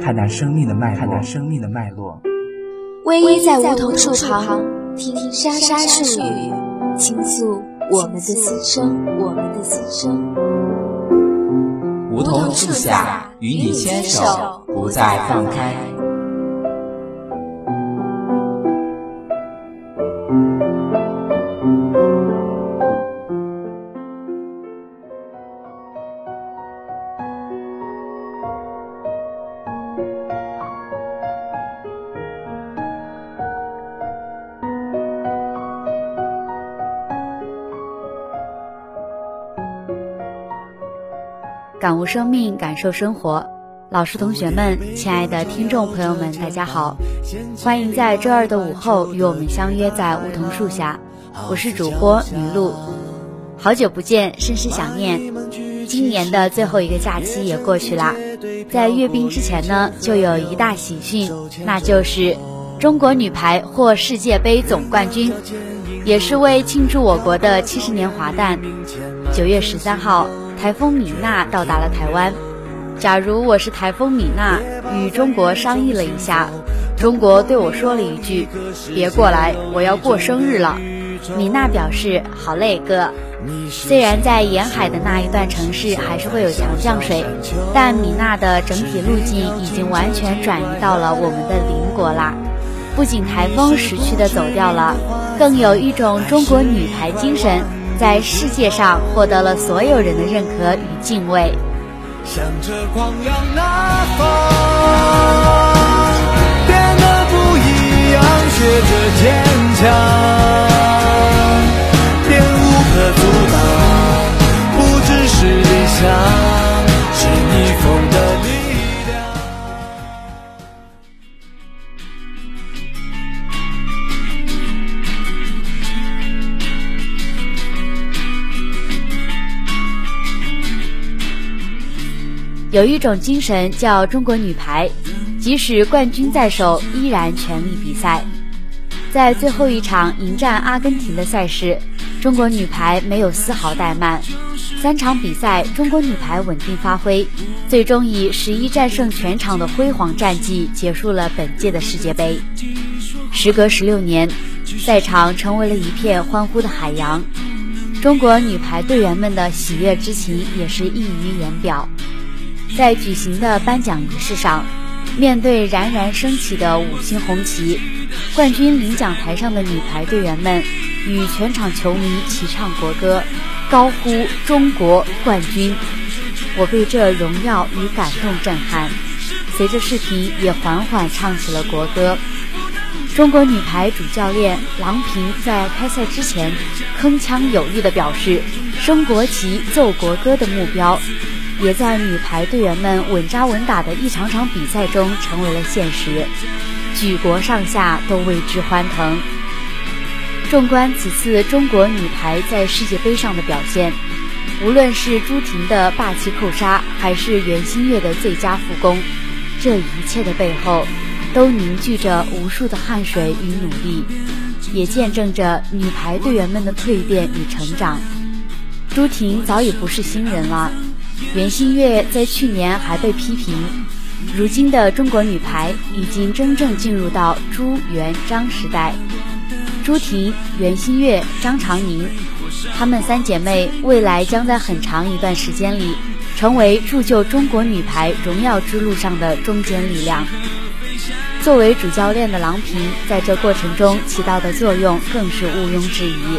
看那生命的脉，看那生命的脉络。偎依在梧桐树旁，听沙沙树语，倾诉我们的心声，我们的心声。梧桐树下，与你牵手，不再放开。感悟生命，感受生活。老师、同学们，亲爱的听众朋友们，大家好，欢迎在周二的午后与我们相约在梧桐树下。我是主播麋鹿，好久不见，甚是想念。今年的最后一个假期也过去啦，在阅兵之前呢，就有一大喜讯，那就是中国女排获世界杯总冠军，也是为庆祝我国的七十年华诞。九月十三号。台风米娜到达了台湾。假如我是台风米娜，与中国商议了一下，中国对我说了一句：“别过来，我要过生日了。”米娜表示：“好嘞，哥。”虽然在沿海的那一段城市还是会有强降水，但米娜的整体路径已经完全转移到了我们的邻国啦。不仅台风识趣的走掉了，更有一种中国女排精神。在世界上获得了所有人的认可与敬畏。向着狂浪那方，变得不一样，学着坚强，便无可阻挡。不只是理想。有一种精神叫中国女排，即使冠军在手，依然全力比赛。在最后一场迎战阿根廷的赛事，中国女排没有丝毫怠慢。三场比赛，中国女排稳定发挥，最终以十一战胜全场的辉煌战绩结束了本届的世界杯。时隔十六年，赛场成为了一片欢呼的海洋，中国女排队员们的喜悦之情也是溢于言表。在举行的颁奖仪式上，面对冉冉升起的五星红旗，冠军领奖台上的女排队员们与全场球迷齐唱国歌，高呼“中国冠军”。我被这荣耀与感动震撼，随着视频也缓缓唱起了国歌。中国女排主教练郎平在开赛之前铿锵有力地表示：“升国旗、奏国歌的目标。”也在女排队员们稳扎稳打的一场场比赛中成为了现实，举国上下都为之欢腾。纵观此次中国女排在世界杯上的表现，无论是朱婷的霸气扣杀，还是袁心玥的最佳复攻，这一切的背后，都凝聚着无数的汗水与努力，也见证着女排队员们的蜕变与成长。朱婷早已不是新人了。袁心玥在去年还被批评，如今的中国女排已经真正进入到朱袁张时代。朱婷、袁心玥、张常宁，她们三姐妹未来将在很长一段时间里，成为铸就中国女排荣耀之路上的中坚力量。作为主教练的郎平，在这过程中起到的作用更是毋庸置疑。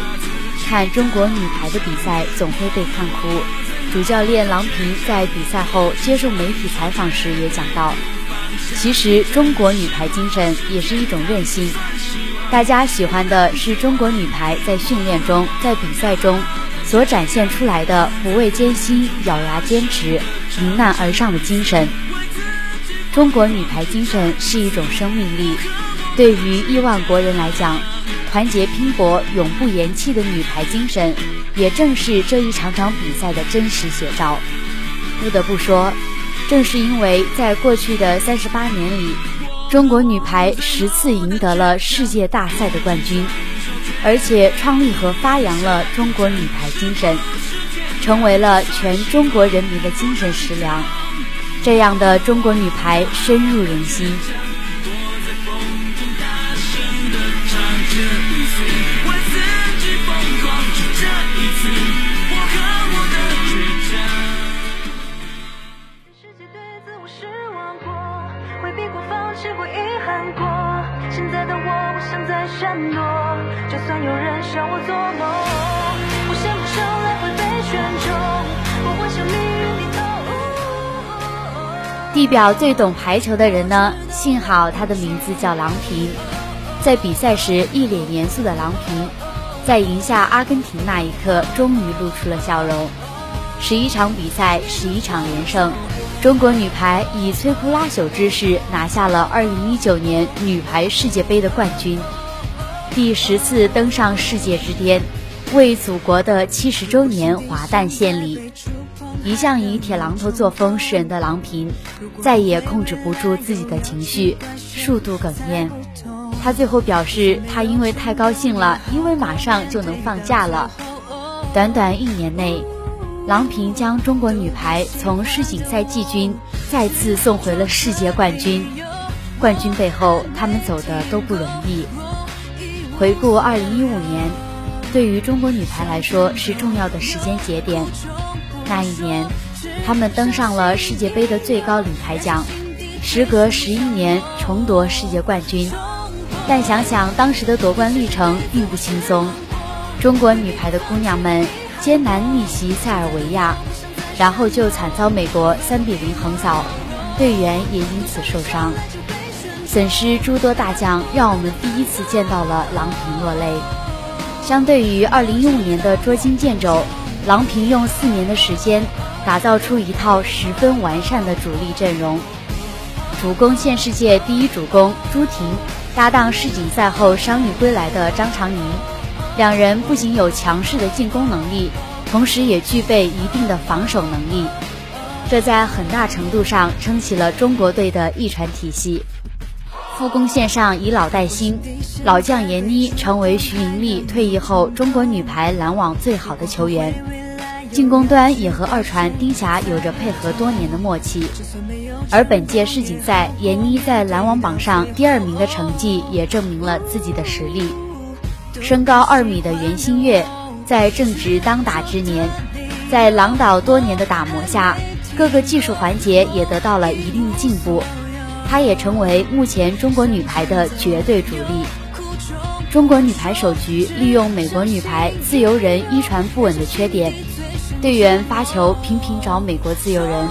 看中国女排的比赛，总会被看哭。主教练郎平在比赛后接受媒体采访时也讲到，其实中国女排精神也是一种韧性。大家喜欢的是中国女排在训练中、在比赛中所展现出来的不畏艰辛、咬牙坚持、迎难而上的精神。中国女排精神是一种生命力，对于亿万国人来讲，团结拼搏、永不言弃的女排精神，也正是这一场场比赛的真实写照。不得不说，正是因为在过去的三十八年里，中国女排十次赢得了世界大赛的冠军，而且创立和发扬了中国女排精神，成为了全中国人民的精神食粮。这样的中国女排深入人心。表最懂排球的人呢？幸好他的名字叫郎平。在比赛时一脸严肃的郎平，在赢下阿根廷那一刻，终于露出了笑容。十一场比赛，十一场连胜，中国女排以摧枯拉朽之势拿下了2019年女排世界杯的冠军，第十次登上世界之巅，为祖国的七十周年华诞献礼。一向以铁榔头作风示人的郎平，再也控制不住自己的情绪，数度哽咽。他最后表示，他因为太高兴了，因为马上就能放假了。短短一年内，郎平将中国女排从世锦赛季军再次送回了世界冠军。冠军背后，他们走的都不容易。回顾2015年，对于中国女排来说是重要的时间节点。那一年，他们登上了世界杯的最高领牌奖，时隔十一年重夺世界冠军。但想想当时的夺冠历程并不轻松，中国女排的姑娘们艰难逆袭塞尔维亚，然后就惨遭美国三比零横扫，队员也因此受伤，损失诸多大将，让我们第一次见到了郎平落泪。相对于二零一五年的捉襟见肘。郎平用四年的时间，打造出一套十分完善的主力阵容。主攻现世界第一主攻朱婷，搭档世锦赛后伤愈归来的张常宁，两人不仅有强势的进攻能力，同时也具备一定的防守能力。这在很大程度上撑起了中国队的一传体系。副攻线上以老带新，老将闫妮成为徐莹丽退役后中国女排拦网最好的球员。进攻端也和二传丁霞有着配合多年的默契。而本届世锦赛，闫妮在拦网榜上第二名的成绩也证明了自己的实力。身高二米的袁心玥，在正值当打之年，在郎导多年的打磨下，各个技术环节也得到了一定进步。她也成为目前中国女排的绝对主力。中国女排首局利用美国女排自由人一传不稳的缺点，队员发球频频找美国自由人，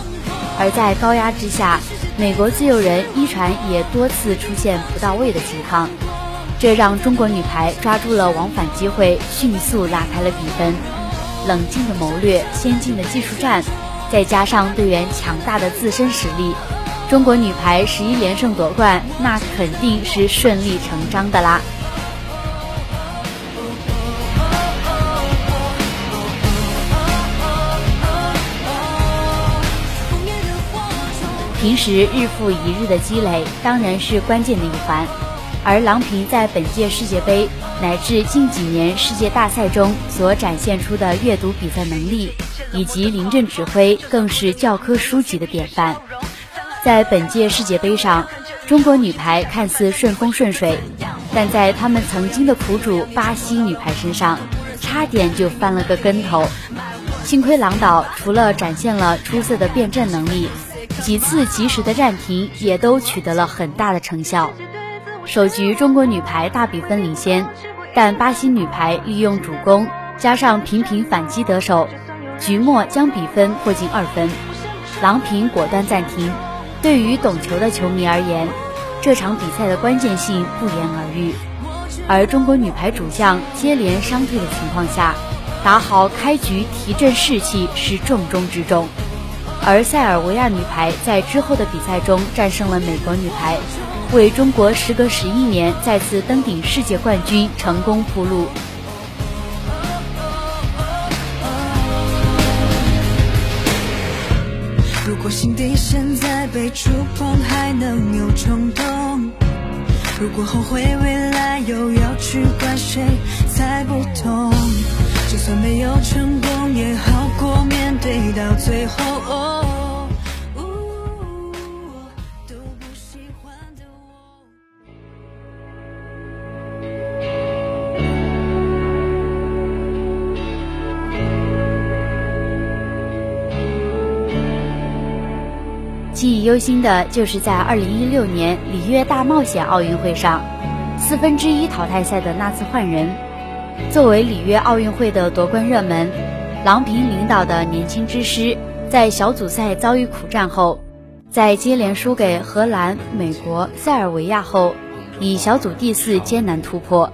而在高压之下，美国自由人一传也多次出现不到位的情况，这让中国女排抓住了往返机会，迅速拉开了比分。冷静的谋略、先进的技术战，再加上队员强大的自身实力。中国女排十一连胜夺冠，那肯定是顺理成章的啦。平时日复一日的积累，当然是关键的一环。而郎平在本届世界杯乃至近几年世界大赛中所展现出的阅读比赛能力以及临阵指挥，更是教科书级的典范。在本届世界杯上，中国女排看似顺风顺水，但在他们曾经的苦主巴西女排身上，差点就翻了个跟头。幸亏郎导除了展现了出色的变阵能力，几次及时的暂停也都取得了很大的成效。首局中国女排大比分领先，但巴西女排利用主攻加上频频反击得手，局末将比分迫近二分。郎平果断暂停。对于懂球的球迷而言，这场比赛的关键性不言而喻。而中国女排主将接连伤退的情况下，打好开局提振士气是重中之重。而塞尔维亚女排在之后的比赛中战胜了美国女排，为中国时隔十一年再次登顶世界冠军成功铺路。我心底现在被触碰，还能有冲动？如果后悔未来，又要去怪谁猜不痛？就算没有成功，也好过面对到最后。忧心的就是在2016年里约大冒险奥运会上，四分之一淘汰赛的那次换人。作为里约奥运会的夺冠热门，郎平领导的年轻之师在小组赛遭遇苦战后，在接连输给荷兰、美国、塞尔维亚后，以小组第四艰难突破。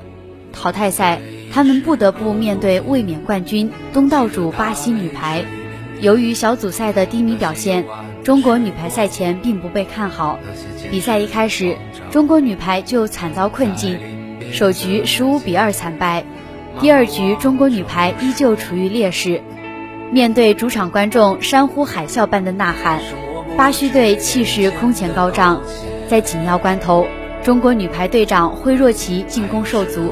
淘汰赛，他们不得不面对卫冕冠军东道主巴西女排。由于小组赛的低迷表现，中国女排赛前并不被看好。比赛一开始，中国女排就惨遭困境，首局十五比二惨败。第二局，中国女排依旧处于劣势。面对主场观众山呼海啸般的呐喊，巴西队气势空前高涨。在紧要关头，中国女排队长惠若琪进攻受阻，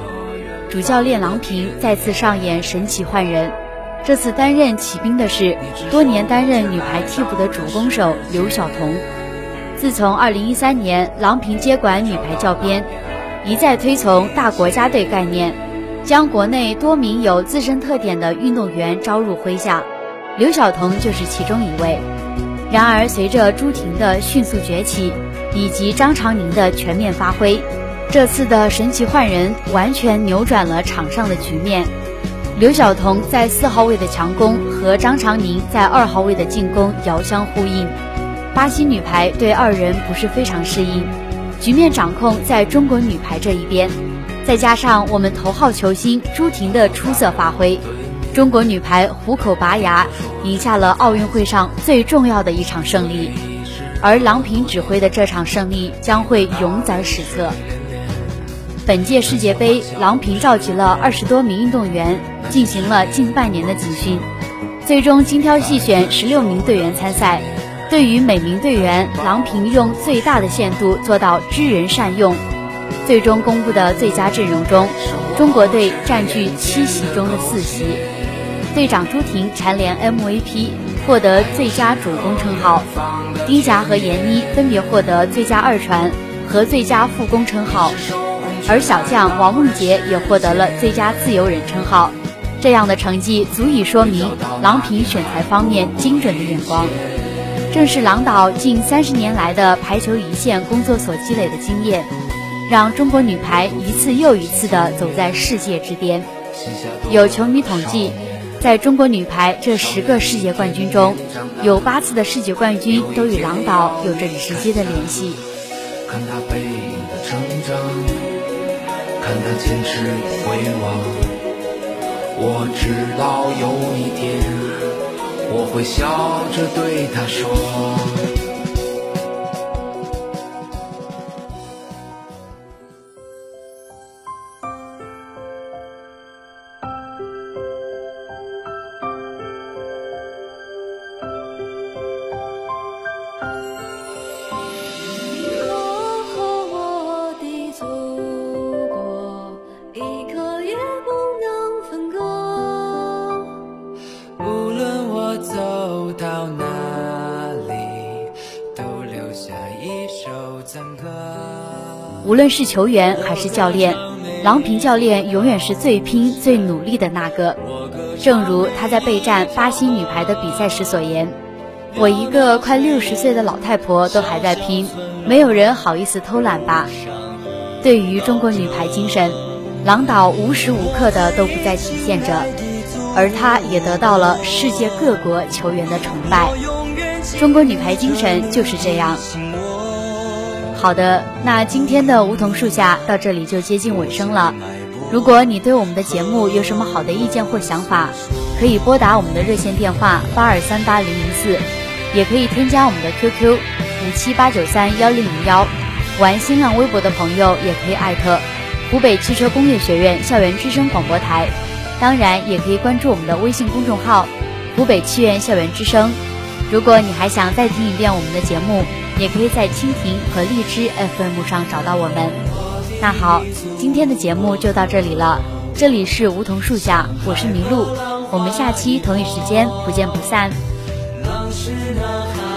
主教练郎平再次上演神奇换人。这次担任起兵的是多年担任女排替补的主攻手刘晓彤。自从2013年郎平接管女排教鞭，一再推崇大国家队概念，将国内多名有自身特点的运动员招入麾下，刘晓彤就是其中一位。然而，随着朱婷的迅速崛起，以及张常宁的全面发挥，这次的神奇换人完全扭转了场上的局面。刘晓彤在四号位的强攻和张常宁在二号位的进攻遥相呼应，巴西女排对二人不是非常适应，局面掌控在中国女排这一边。再加上我们头号球星朱婷的出色发挥，中国女排虎口拔牙，赢下了奥运会上最重要的一场胜利。而郎平指挥的这场胜利将会永载史册。本届世界杯，郎平召集了二十多名运动员，进行了近半年的集训，最终精挑细选十六名队员参赛。对于每名队员，郎平用最大的限度做到知人善用。最终公布的最佳阵容中，中国队占据七席中的四席，队长朱婷蝉联 MVP，获得最佳主攻称号，丁霞和闫妮分别获得最佳二传和最佳副攻称号。而小将王梦洁也获得了最佳自由人称号，这样的成绩足以说明郎平选材方面精准的眼光。正是郎导近三十年来的排球一线工作所积累的经验，让中国女排一次又一次地走在世界之巅。有球迷统计，在中国女排这十个世界冠军中，有八次的世界冠军都与郎导有着直接的联系。看他背影的成长。但他坚持回望，我知道有一天我会笑着对他说。无论是球员还是教练，郎平教练永远是最拼、最努力的那个。正如他在备战巴西女排的比赛时所言：“我一个快六十岁的老太婆都还在拼，没有人好意思偷懒吧？”对于中国女排精神，郎导无时无刻的都不在体现着，而他也得到了世界各国球员的崇拜。中国女排精神就是这样。好的，那今天的梧桐树下到这里就接近尾声了。如果你对我们的节目有什么好的意见或想法，可以拨打我们的热线电话八二三八零零四，也可以添加我们的 QQ 五七八九三幺零零幺。玩新浪微博的朋友也可以艾特湖北汽车工业学院校园之声广播台，当然也可以关注我们的微信公众号湖北汽院校园之声。如果你还想再听一遍我们的节目，也可以在蜻蜓和荔枝 FM 上找到我们。那好，今天的节目就到这里了。这里是梧桐树下，我是麋鹿，我们下期同一时间不见不散。当时的海